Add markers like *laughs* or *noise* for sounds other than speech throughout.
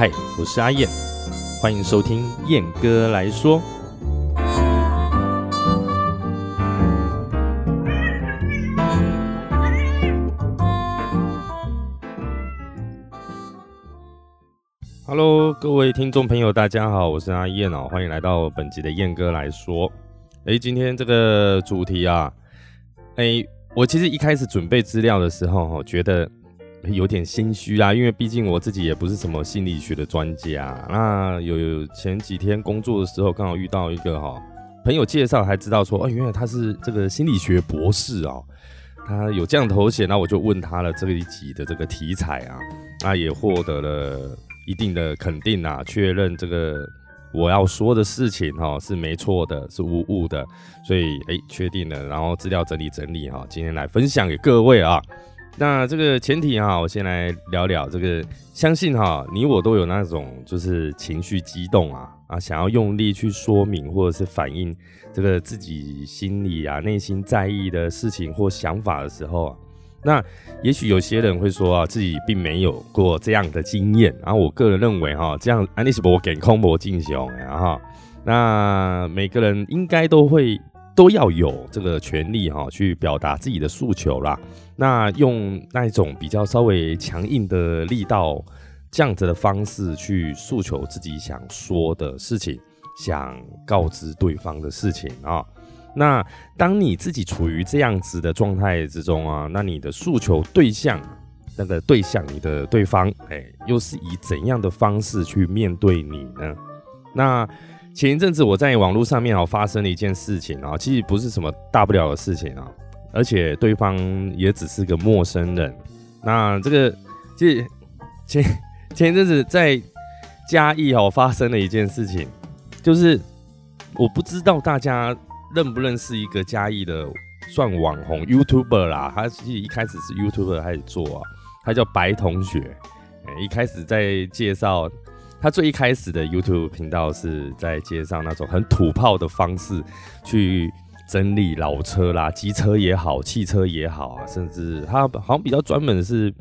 嗨，我是阿燕，欢迎收听燕哥来说。Hello，各位听众朋友，大家好，我是阿燕哦，欢迎来到本集的燕哥来说。哎，今天这个主题啊，哎，我其实一开始准备资料的时候，哈，觉得有点心虚啊，因为毕竟我自己也不是什么心理学的专家。那有前几天工作的时候，刚好遇到一个哈朋友介绍，还知道说，哦，原来他是这个心理学博士哦，他有这样头衔，那我就问他了这一集的这个题材啊，那也获得了。一定的肯定啊，确认这个我要说的事情哈是没错的，是无误的，所以哎确定了，然后资料整理整理哈，今天来分享给各位啊。那这个前提哈，我先来聊聊这个，相信哈你我都有那种就是情绪激动啊啊，想要用力去说明或者是反映这个自己心里啊内心在意的事情或想法的时候啊。那也许有些人会说啊，自己并没有过这样的经验。然后我个人认为哈，这样安利斯伯给空博进雄，然后那每个人应该都会都要有这个权利哈，去表达自己的诉求啦。那用那一种比较稍微强硬的力道，这样子的方式去诉求自己想说的事情，想告知对方的事情啊。那当你自己处于这样子的状态之中啊，那你的诉求对象，那个对象，你的对方，哎，又是以怎样的方式去面对你呢？那前一阵子我在网络上面啊发生了一件事情啊，其实不是什么大不了的事情啊，而且对方也只是个陌生人。那这个其实前前一阵子在嘉义哦发生了一件事情，就是我不知道大家。认不认识一个嘉义的算网红 YouTuber 啦？他其实一开始是 YouTuber 开始做啊，他叫白同学。一开始在介绍他最一开始的 YouTube 频道是在介绍那种很土炮的方式去整理老车啦，机车也好，汽车也好啊，甚至他好像比较专门是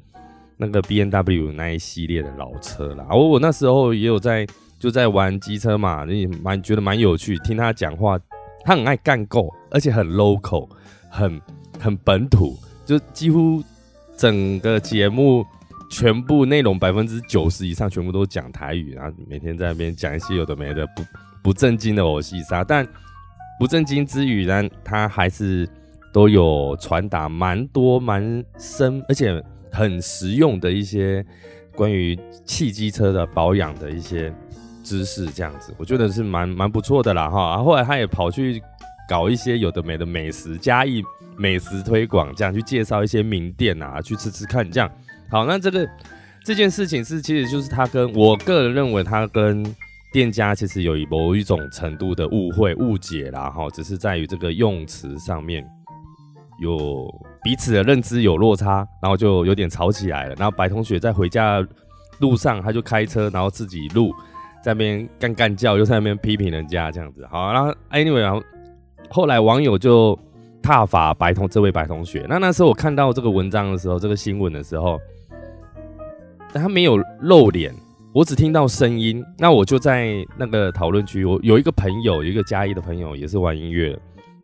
那个 B N W 那一系列的老车啦。我我那时候也有在就在玩机车嘛，也蛮觉得蛮有趣，听他讲话。他很爱干够，而且很 local，很很本土，就几乎整个节目全部内容百分之九十以上全部都讲台语，然后每天在那边讲一些有的没的不不正经的偶戏杀，但不正经之余呢，他还是都有传达蛮多蛮深，而且很实用的一些关于汽机车的保养的一些。知识这样子，我觉得是蛮蛮不错的啦哈。后来他也跑去搞一些有的没的美食，加以美食推广，这样去介绍一些名店啊，去吃吃看这样。好，那这个这件事情是，其实就是他跟我个人认为，他跟店家其实有某一种程度的误会误解啦哈，只是在于这个用词上面有彼此的认知有落差，然后就有点吵起来了。然后白同学在回家路上，他就开车，然后自己录。在那边干干叫，又在那边批评人家这样子，好，然后 anyway，然后后来网友就挞伐白同这位白同学。那那时候我看到这个文章的时候，这个新闻的时候，但他没有露脸，我只听到声音。那我就在那个讨论区，我有一个朋友，有一个嘉义的朋友也是玩音乐，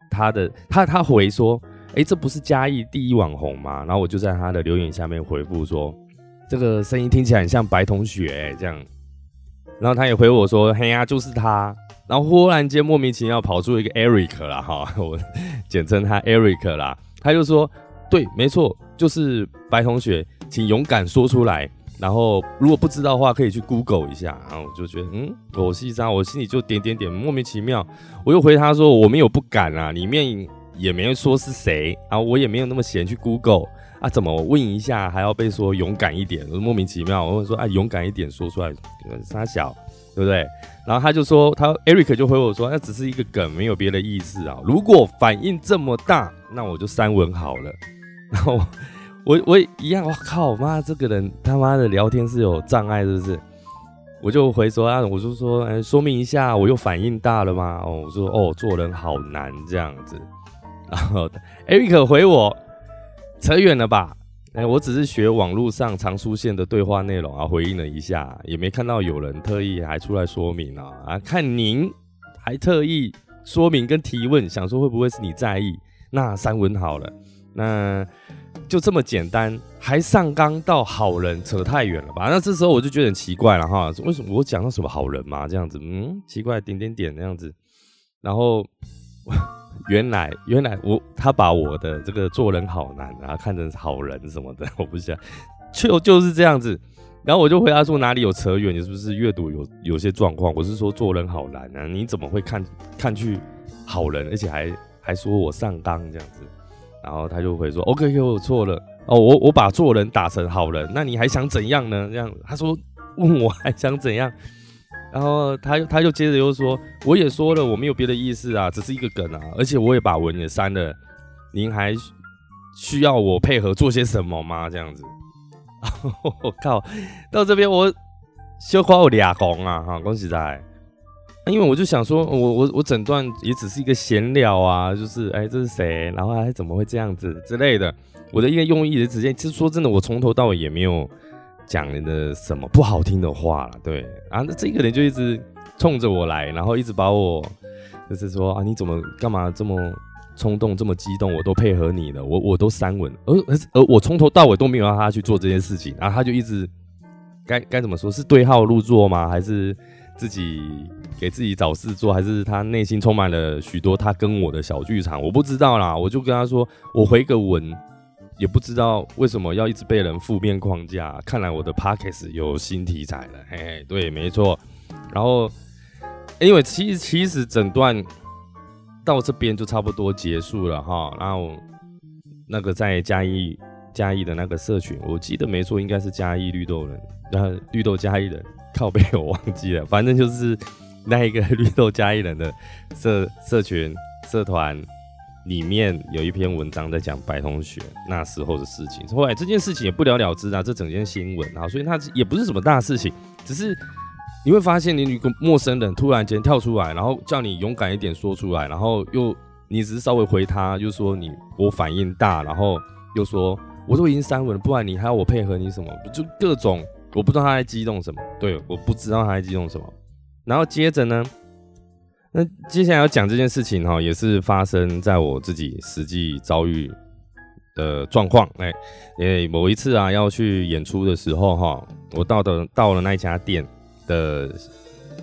他的他他回说，哎，这不是嘉义第一网红吗？然后我就在他的留言下面回复说，这个声音听起来很像白同学，这样。然后他也回我说：“嘿呀，就是他。”然后忽然间莫名其妙跑出一个 Eric 啦，哈，我简称他 Eric 啦。他就说：“对，没错，就是白同学，请勇敢说出来。然后如果不知道的话，可以去 Google 一下。”然后我就觉得，嗯，我是一张，我心里就点点点，莫名其妙。我又回他说：“我没有不敢啊，里面也没有说是谁，然后我也没有那么闲去 Google。”啊，怎么问一下还要被说勇敢一点，莫名其妙。我问说，啊，勇敢一点说出来，傻小，对不对？然后他就说，他 Eric 就回我说，那只是一个梗，没有别的意思啊。如果反应这么大，那我就删文好了。然后我我一样，我靠妈，这个人他妈的聊天是有障碍，是不是？我就回说啊，我就说，哎，说明一下，我又反应大了吗？哦，我说，哦，做人好难这样子。*laughs* 然后 Eric 回我。扯远了吧？哎，我只是学网络上常出现的对话内容啊，回应了一下，也没看到有人特意还出来说明啊啊！看您还特意说明跟提问，想说会不会是你在意？那三文好了，那就这么简单，还上纲到好人，扯太远了吧？那这时候我就觉得很奇怪了哈，为什么我讲到什么好人嘛？这样子，嗯，奇怪，点点点那样子，然后。原来，原来我他把我的这个做人好难啊，看成好人什么的，*laughs* 我不想，就就是这样子。然后我就回答说哪里有扯远，你是不是阅读有有些状况？我是说做人好难啊，你怎么会看看去好人，而且还还说我上纲这样子？然后他就会说：“O K K，我错了哦，我我把做人打成好人，那你还想怎样呢？这样他说问我还想怎样？然后他他就接着又说，我也说了我没有别的意思啊，只是一个梗啊，而且我也把文也删了，您还需要我配合做些什么吗？这样子，*laughs* 我靠，到这边我羞夸我俩红啊，哈，恭喜在，因为我就想说，我我我整段也只是一个闲聊啊，就是哎这是谁，然后还怎么会这样子之类的，我的一个用意的直接，其实说真的，我从头到尾也没有。讲的什么不好听的话了？对啊，那这个人就一直冲着我来，然后一直把我就是说啊，你怎么干嘛这么冲动，这么激动？我都配合你的，我我都三文，而而而我从头到尾都没有让他去做这件事情，然后他就一直该该怎么说？是对号入座吗？还是自己给自己找事做？还是他内心充满了许多他跟我的小剧场？我不知道啦，我就跟他说，我回个文。也不知道为什么要一直被人负面框架，看来我的 pockets 有新题材了，嘿嘿，对，没错。然后，因为其其实整段到这边就差不多结束了哈。然后那个在嘉义嘉义的那个社群，我记得没错，应该是嘉义绿豆人，然后绿豆嘉义人靠背我忘记了，反正就是那一个绿豆加一人的社社群社团。里面有一篇文章在讲白同学那时候的事情，后来这件事情也不了了之啊，这整件新闻啊，所以它也不是什么大事情，只是你会发现你一个陌生人突然间跳出来，然后叫你勇敢一点说出来，然后又你只是稍微回他，就说你我反应大，然后又说我都已经删文了，不然你还要我配合你什么？就各种我不知道他在激动什么，对，我不知道他在激动什么，然后接着呢？那接下来要讲这件事情哈，也是发生在我自己实际遭遇的状况。哎，因为某一次啊要去演出的时候哈，我到的到了那家店的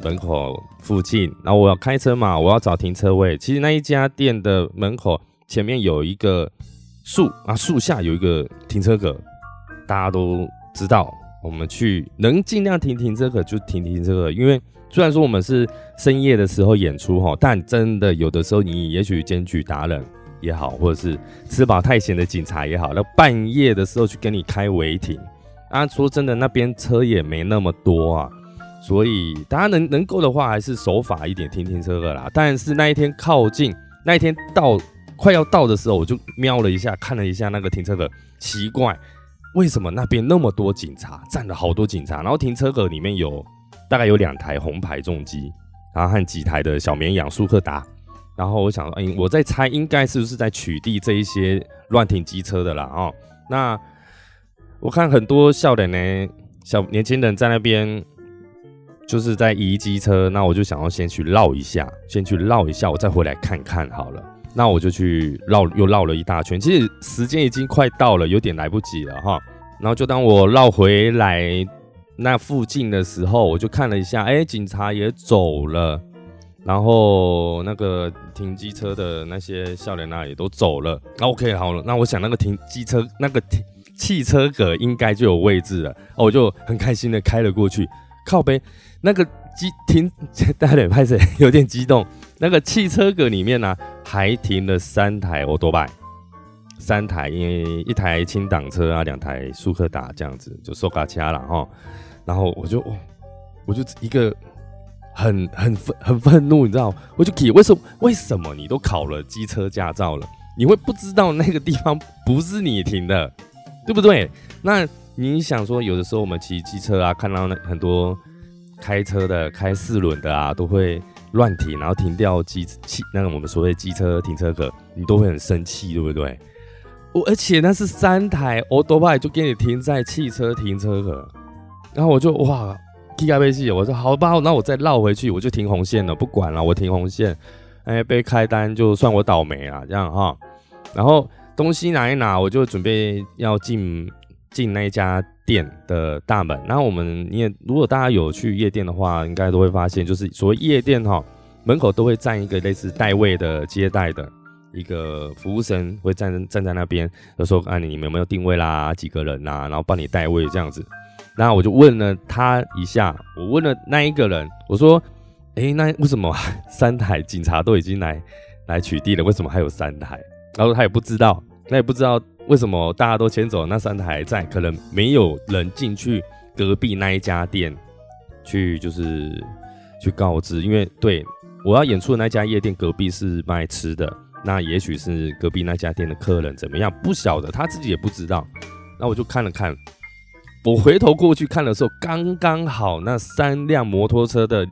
门口附近，然后我要开车嘛，我要找停车位。其实那一家店的门口前面有一个树啊，树下有一个停车格，大家都知道，我们去能尽量停停车格就停停车格，因为。虽然说我们是深夜的时候演出哈，但真的有的时候你也许检举达人也好，或者是吃饱太闲的警察也好，那半夜的时候去跟你开违停啊，说真的那边车也没那么多啊，所以大家能能够的话还是守法一点，停停车的啦。但是那一天靠近那一天到快要到的时候，我就瞄了一下，看了一下那个停车的，奇怪，为什么那边那么多警察，站了好多警察，然后停车格里面有。大概有两台红牌重机，然后和几台的小绵羊舒克达，然后我想，哎，我在猜，应该是不是在取缔这一些乱停机车的啦？哦，那我看很多笑脸呢，小年轻人在那边就是在移机车，那我就想要先去绕一下，先去绕一下，我再回来看看好了。那我就去绕，又绕了一大圈，其实时间已经快到了，有点来不及了哈。然后就当我绕回来。那附近的时候，我就看了一下，哎，警察也走了，然后那个停机车的那些笑脸那也都走了。那 OK，好了，那我想那个停机车那个停汽车格应该就有位置了，我就很开心的开了过去。靠背那个机停，*laughs* 大点拍摄有点激动。那个汽车格里面呢，还停了三台欧多拜，三台，因为一台轻档车啊，两台舒克达这样子，就收卡掐了哈。然后我就，我就一个很很愤很愤怒，你知道？我就提为什么为什么你都考了机车驾照了，你会不知道那个地方不是你停的，对不对？那你想说，有的时候我们骑机车啊，看到那很多开车的开四轮的啊，都会乱停，然后停掉机汽那个我们所谓机车停车格，你都会很生气，对不对？我而且那是三台欧多拜就给你停在汽车停车格，然后我就哇，气盖被气，我说好吧，那我再绕回去，我就停红线了，不管了，我停红线，哎，被开单就算我倒霉啊，这样哈，然后东西拿一拿，我就准备要进进那一家店的大门，然后我们你也如果大家有去夜店的话，应该都会发现，就是所谓夜店哈，门口都会站一个类似代位的接待的。一个服务生会站站在那边，就说：“啊，你们有没有定位啦？几个人呐？然后帮你代位这样子。”然后我就问了他一下，我问了那一个人，我说：“哎，那为什么 *laughs* 三台警察都已经来来取缔了，为什么还有三台？”然后他也不知道，那也不知道为什么大家都牵走，那三台在，可能没有人进去隔壁那一家店去，就是去告知，因为对我要演出的那家夜店隔壁是卖吃的。那也许是隔壁那家店的客人怎么样？不晓得，他自己也不知道。那我就看了看，我回头过去看的时候，刚刚好那三辆摩托车的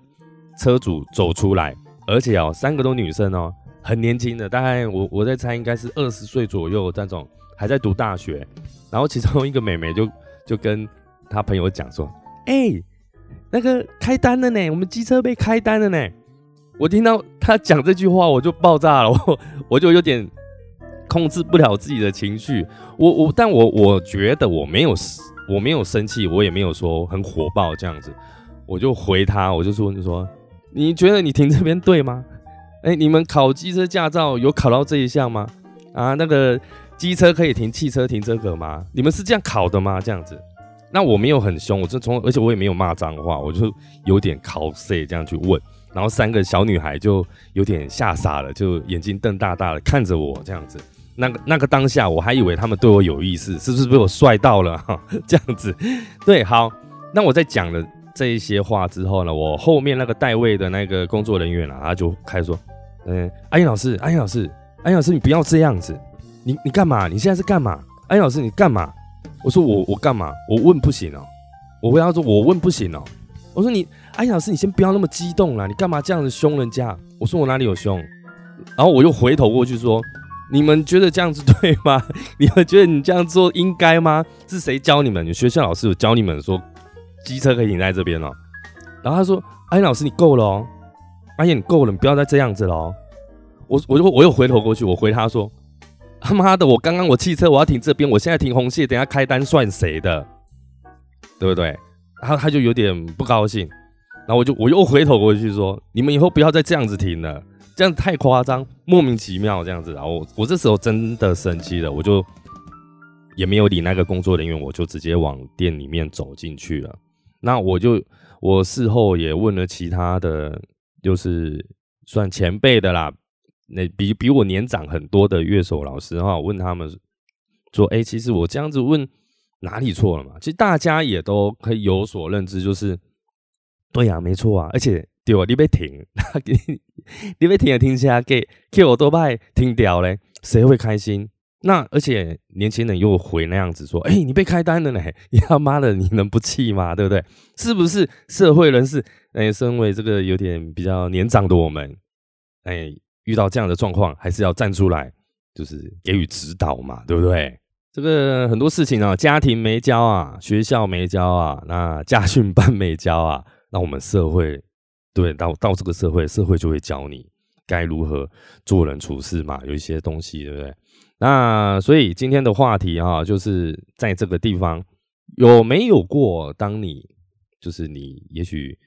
车主走出来，而且哦，三个都女生哦，很年轻的，大概我我在猜应该是二十岁左右那种，还在读大学。然后其中一个妹妹就 *laughs* 就跟她朋友讲说：“哎，那个开单了呢，我们机车被开单了呢。”我听到他讲这句话，我就爆炸了，我 *laughs* 我就有点控制不了自己的情绪。我我，但我我觉得我没有我没有生气，我也没有说很火爆这样子。我就回他，我就说你说你觉得你停这边对吗？哎，你们考机车驾照有考到这一项吗？啊，那个机车可以停汽车停车格吗？你们是这样考的吗？这样子？那我没有很凶，我就从而且我也没有骂脏话，我就有点 cos 这样去问。然后三个小女孩就有点吓傻了，就眼睛瞪大大的看着我这样子。那个那个当下，我还以为他们对我有意思，是不是被我帅到了哈？*laughs* 这样子，对，好。那我在讲了这一些话之后呢，我后面那个代位的那个工作人员啊，他就开始说：“嗯，阿英老师，阿英老师，阿英老师，你不要这样子，你你干嘛？你现在是干嘛？安老师，你干嘛？”我说：“我我干嘛？我问不行哦。”我回答说：“我问不行哦。”我说：“你。”安，老师，你先不要那么激动啦！你干嘛这样子凶人家？我说我哪里有凶？然后我又回头过去说：“你们觉得这样子对吗？*laughs* 你们觉得你这样做应该吗？是谁教你们？你学校老师有教你们说机车可以停在这边哦？”然后他说：“安，老师，你够了哦！哎呀，你够了，你不要再这样子了。”我我就我又回头过去，我回他说：“他 *laughs* 妈的，我刚刚我汽车我要停这边，我现在停红线，等下开单算谁的？对不对？”然后他就有点不高兴。然后我就我又回头过去说：“你们以后不要再这样子停了，这样太夸张，莫名其妙这样子。”然后我这时候真的生气了，我就也没有理那个工作人员，我就直接往店里面走进去了。那我就我事后也问了其他的，就是算前辈的啦，那比比我年长很多的乐手老师哈，问他们说：“哎，其实我这样子问哪里错了嘛？”其实大家也都可以有所认知，就是。对呀，没错啊，而且对啊，你别停，*laughs* 你别停啊，停下给给我多拜停掉嘞，谁会开心？那而且年轻人又回那样子说，哎，你被开单了呢，*laughs* 你他妈的，你能不气吗？对不对？是不是社会人士？哎，身为这个有点比较年长的我们，哎，遇到这样的状况，还是要站出来，就是给予指导嘛，对不对？这个很多事情啊，家庭没教啊，学校没教啊，那家训班没教啊。那我们社会，对，到到这个社会，社会就会教你该如何做人处事嘛，有一些东西，对不对？那所以今天的话题哈，就是在这个地方有没有过，当你就是你，也许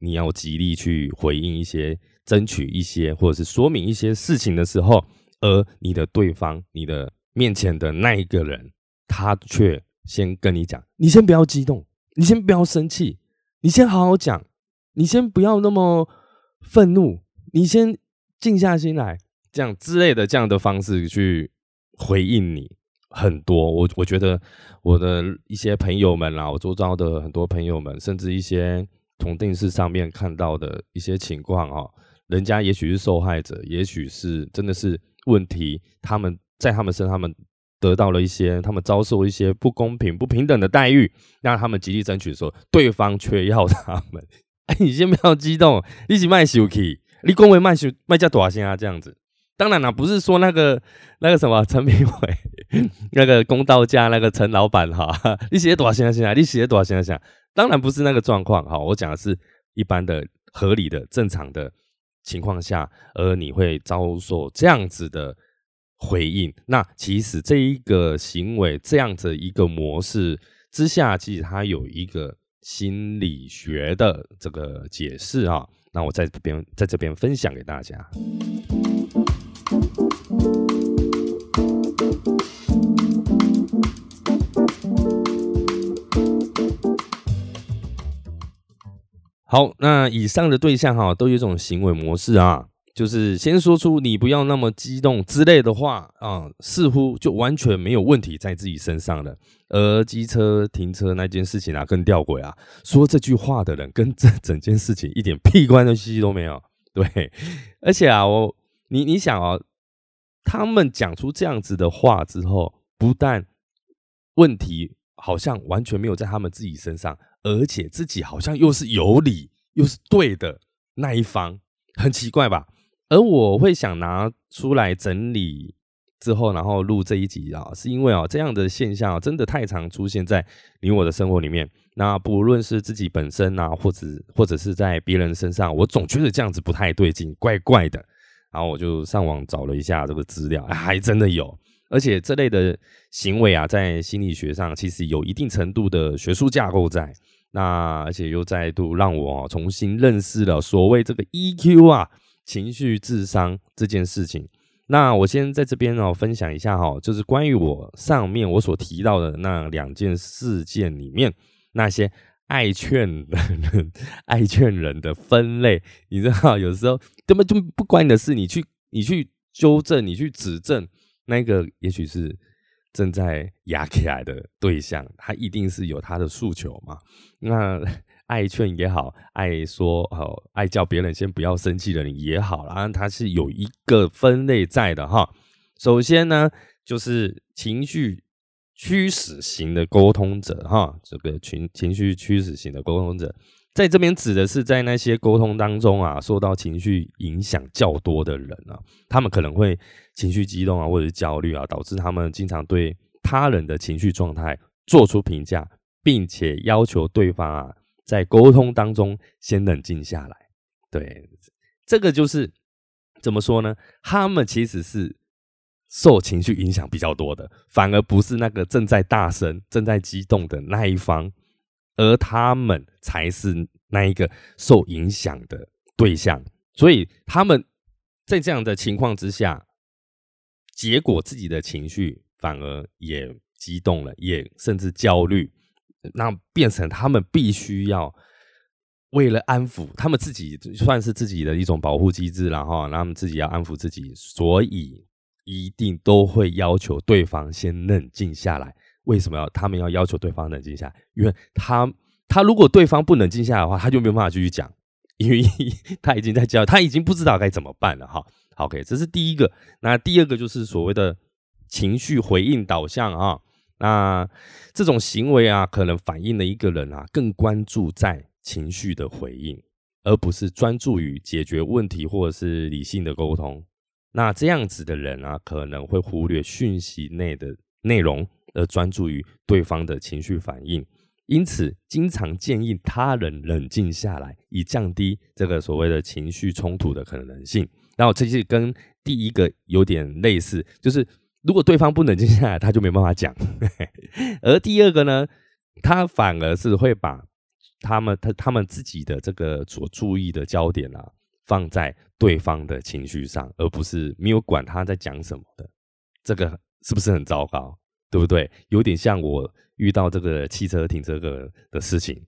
你要极力去回应一些、争取一些，或者是说明一些事情的时候，而你的对方、你的面前的那一个人，他却先跟你讲：“你先不要激动，你先不要生气。”你先好好讲，你先不要那么愤怒，你先静下心来，这样之类的这样的方式去回应你很多。我我觉得我的一些朋友们啦，我周遭的很多朋友们，甚至一些从电视上面看到的一些情况啊，人家也许是受害者，也许是真的是问题，他们在他们身上，他们。得到了一些，他们遭受一些不公平、不平等的待遇，让他们极力争取的时候，对方却要他们。*laughs* 哎，你先不要激动，一起卖手机，你恭维卖手卖价多少钱啊？这样子，当然了，不是说那个那个什么陈明伟 *laughs* 那个公道价那个陈老板哈，你写多少钱啊？你写多少钱啊？当然不是那个状况哈，我讲的是一般的合理的正常的情况下，而你会遭受这样子的回应。那其实这一个行为这样子一个模式之下，其实它有一个心理学的这个解释啊。那我在这边在这边分享给大家。好，那以上的对象哈，都有一种行为模式啊，就是先说出你不要那么激动之类的话啊，似乎就完全没有问题在自己身上了。而机车停车那件事情啊，更吊诡啊，说这句话的人跟这整件事情一点屁关系都没有。对，而且啊，我你你想哦，他们讲出这样子的话之后，不但问题好像完全没有在他们自己身上。而且自己好像又是有理又是对的那一方，很奇怪吧？而我会想拿出来整理之后，然后录这一集啊，是因为啊，这样的现象真的太常出现在你我的生活里面。那不论是自己本身啊，或者或者是在别人身上，我总觉得这样子不太对劲，怪怪的。然后我就上网找了一下这个资料，还真的有。而且这类的行为啊，在心理学上其实有一定程度的学术架构在。那而且又再度让我重新认识了所谓这个 EQ 啊，情绪智商这件事情。那我先在这边哦分享一下哈，就是关于我上面我所提到的那两件事件里面那些爱劝人、*laughs* 爱劝人的分类。你知道，有时候根本就不关你的事，你去你去纠正，你去指正那个，也许是。正在压起来的对象，他一定是有他的诉求嘛？那 *laughs* 爱劝也好，爱说哦，爱叫别人先不要生气的人也好，然后他是有一个分类在的哈。首先呢，就是情绪驱使型的沟通者哈，这个情情绪驱使型的沟通者，在这边指的是在那些沟通当中啊，受到情绪影响较多的人啊，他们可能会。情绪激动啊，或者是焦虑啊，导致他们经常对他人的情绪状态做出评价，并且要求对方啊，在沟通当中先冷静下来。对，这个就是怎么说呢？他们其实是受情绪影响比较多的，反而不是那个正在大声、正在激动的那一方，而他们才是那一个受影响的对象。所以他们在这样的情况之下。结果自己的情绪反而也激动了，也甚至焦虑，那变成他们必须要为了安抚他们自己，算是自己的一种保护机制然后他们自己要安抚自己，所以一定都会要求对方先冷静下来。为什么要他们要要求对方冷静下来？因为他他如果对方不冷静下来的话，他就没有办法继续讲，因为 *laughs* 他已经在教，他已经不知道该怎么办了哈。OK，这是第一个。那第二个就是所谓的情绪回应导向啊。那这种行为啊，可能反映了一个人啊，更关注在情绪的回应，而不是专注于解决问题或者是理性的沟通。那这样子的人啊，可能会忽略讯息内的内容，而专注于对方的情绪反应。因此，经常建议他人冷静下来，以降低这个所谓的情绪冲突的可能性。然后这是跟第一个有点类似，就是如果对方不冷静下来，他就没办法讲。*laughs* 而第二个呢，他反而是会把他们他他们自己的这个所注意的焦点啊，放在对方的情绪上，而不是没有管他在讲什么的。这个是不是很糟糕？对不对？有点像我遇到这个汽车停车格的事情，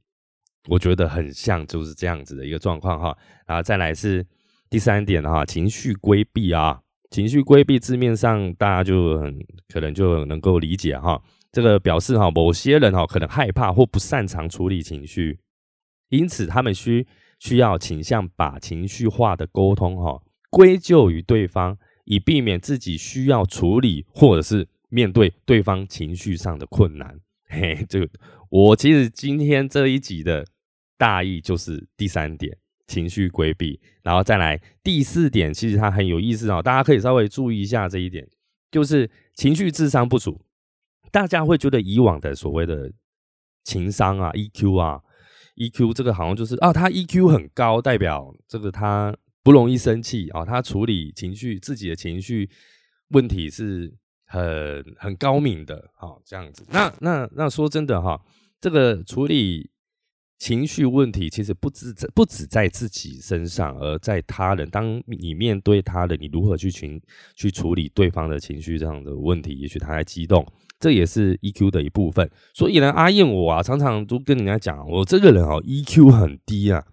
我觉得很像就是这样子的一个状况哈。然后再来是。第三点哈，情绪规避啊，情绪规避字面上大家就很可能就能够理解哈，这个表示哈，某些人哈可能害怕或不擅长处理情绪，因此他们需需要倾向把情绪化的沟通哈归咎于对方，以避免自己需要处理或者是面对对方情绪上的困难。*laughs* 嘿，这个我其实今天这一集的大意就是第三点。情绪规避，然后再来第四点，其实它很有意思哦，大家可以稍微注意一下这一点。就是情绪智商不足。大家会觉得以往的所谓的情商啊、EQ 啊、EQ 这个好像就是啊，他 EQ 很高，代表这个他不容易生气啊，他处理情绪自己的情绪问题是很很高明的，好这样子。那那那说真的哈，这个处理。情绪问题其实不止在不止在自己身上，而在他人。当你面对他人，你如何去情去处理对方的情绪这样的问题？也许他在激动，这也是 EQ 的一部分。所以呢，阿燕我啊，常常都跟人家讲，我这个人哦，EQ 很低啊，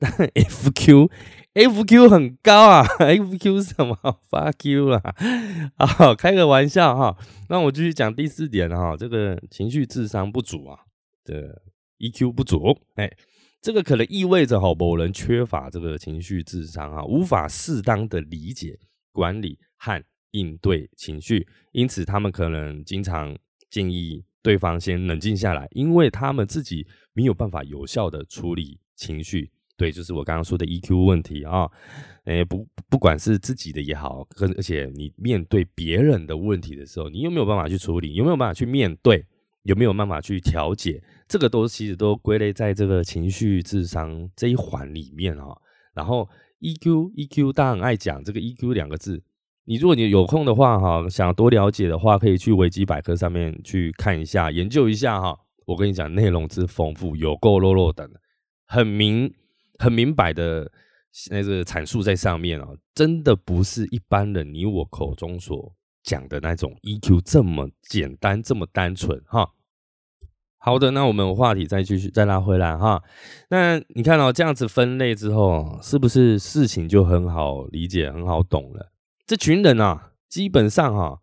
*laughs* FQ FQ 很高啊。FQ 是什么？Fuck you 啊！啊，开个玩笑哈。那我继续讲第四点哈，这个情绪智商不足啊的。EQ 不足，哎，这个可能意味着哈某人缺乏这个情绪智商啊，无法适当的理解、管理和应对情绪，因此他们可能经常建议对方先冷静下来，因为他们自己没有办法有效的处理情绪。对，就是我刚刚说的 EQ 问题啊，诶，不，不管是自己的也好，跟而且你面对别人的问题的时候，你有没有办法去处理？有没有办法去面对？有没有办法去调节？这个都其实都归类在这个情绪智商这一环里面啊。然后 EQ EQ 大家很爱讲这个 EQ 两个字，你如果你有空的话哈，想多了解的话，可以去维基百科上面去看一下，研究一下哈。我跟你讲，内容之丰富，有够落落的，很明很明白的那个阐述在上面啊，真的不是一般人你我口中所。讲的那种 EQ 这么简单，这么单纯哈。好的，那我们话题再继续再拉回来哈。那你看到这样子分类之后，是不是事情就很好理解、很好懂了？这群人啊，基本上哈，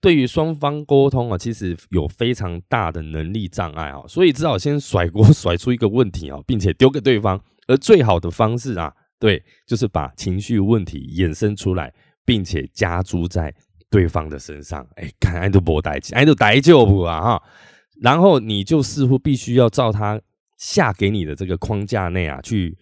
对于双方沟通啊，其实有非常大的能力障碍啊，所以只好先甩锅 *laughs* 甩出一个问题啊，并且丢给对方。而最好的方式啊，对，就是把情绪问题衍生出来，并且加诸在。对方的身上，哎，看爱都不待爱都待就不啊哈，然后你就似乎必须要照他下给你的这个框架内啊，去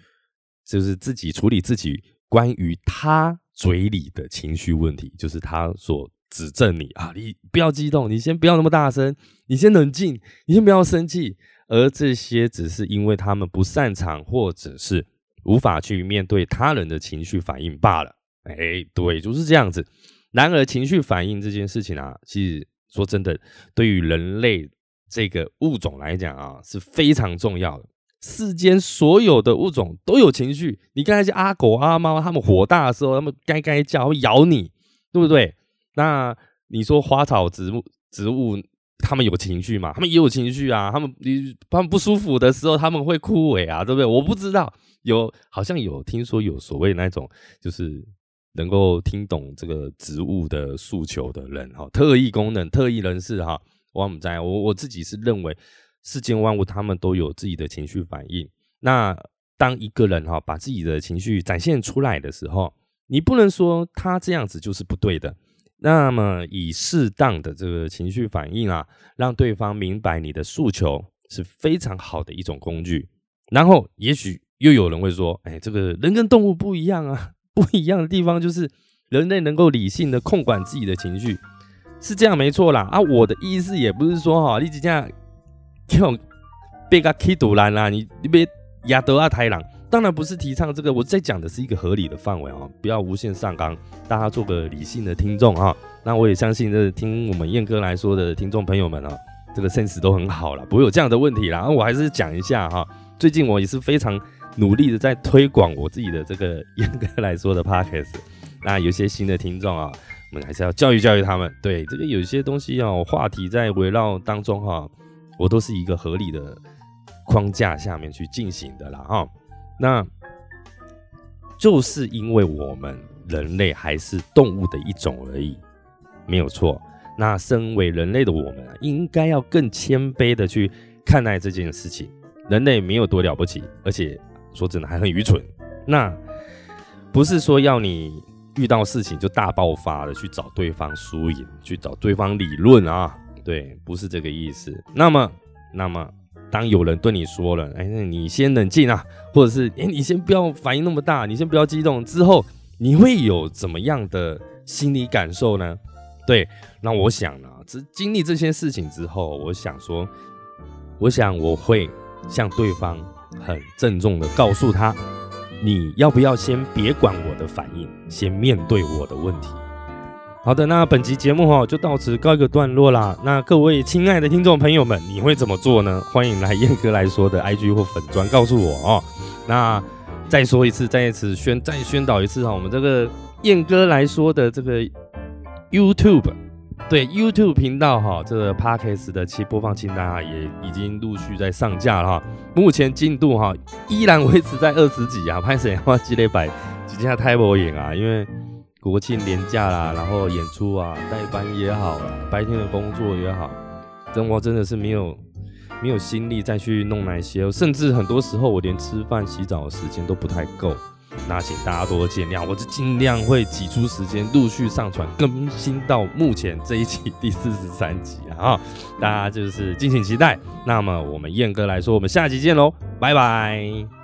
就是自己处理自己关于他嘴里的情绪问题，就是他所指正你啊，你不要激动，你先不要那么大声，你先冷静，你先不要生气，而这些只是因为他们不擅长或者是无法去面对他人的情绪反应罢了。哎，对，就是这样子。然而，情绪反应这件事情啊，其实说真的，对于人类这个物种来讲啊，是非常重要的。世间所有的物种都有情绪。你看那些阿狗阿猫，它们火大的时候，它们该该叫，会咬你，对不对？那你说花草植物植物，它们有情绪吗？它们也有情绪啊。它们你它们不舒服的时候，他们会枯萎啊，对不对？我不知道，有好像有听说有所谓那种，就是。能够听懂这个植物的诉求的人，哈，特异功能、特异人士，哈，我们在我我自己是认为，世间万物他们都有自己的情绪反应。那当一个人哈把自己的情绪展现出来的时候，你不能说他这样子就是不对的。那么以适当的这个情绪反应啊，让对方明白你的诉求是非常好的一种工具。然后也许又有人会说，哎，这个人跟动物不一样啊。*laughs* 不一样的地方就是人类能够理性的控管自己的情绪，是这样没错啦。啊，我的意思也不是说哈，你这样叫被个 K 堵拦啦，你你别压得阿太郎，当然不是提倡这个，我在讲的是一个合理的范围啊，不要无限上纲，大家做个理性的听众啊。那我也相信这听我们燕哥来说的听众朋友们啊，这个 sense 都很好了，不会有这样的问题啦。我还是讲一下哈，最近我也是非常。努力的在推广我自己的这个严格来说的 podcast，那有些新的听众啊，我们还是要教育教育他们。对这个有些东西啊，话题在围绕当中哈，我都是一个合理的框架下面去进行的啦哈。那就是因为我们人类还是动物的一种而已，没有错。那身为人类的我们啊，应该要更谦卑的去看待这件事情。人类没有多了不起，而且。说真的还很愚蠢，那不是说要你遇到事情就大爆发的去找对方输赢，去找对方理论啊？对，不是这个意思。那么，那么当有人对你说了，哎，那你先冷静啊，或者是哎，你先不要反应那么大，你先不要激动，之后你会有怎么样的心理感受呢？对，那我想呢，这经历这些事情之后，我想说，我想我会向对方很郑重的告诉他，你要不要先别管我的反应，先面对我的问题。好的，那本集节目哈就到此告一个段落啦。那各位亲爱的听众朋友们，你会怎么做呢？欢迎来燕哥来说的 IG 或粉砖告诉我哦。那再说一次，再一次宣再宣导一次哈，我们这个燕哥来说的这个 YouTube，对 YouTube 频道哈，这个 Podcast 的期播放清单啊，也已经陆续在上架了哈。目前进度哈依然维持在二十几啊，拍摄话积累百几下太无影啊，因为。国庆年假啦，然后演出啊，代班也好，白天的工作也好，真我真的是没有没有心力再去弄那些，甚至很多时候我连吃饭、洗澡的时间都不太够。那请大家多多见谅，我是尽量会挤出时间陆续上传更新到目前这一期第四十三集啊，大家就是敬请期待。那么我们燕哥来说，我们下集见喽，拜拜。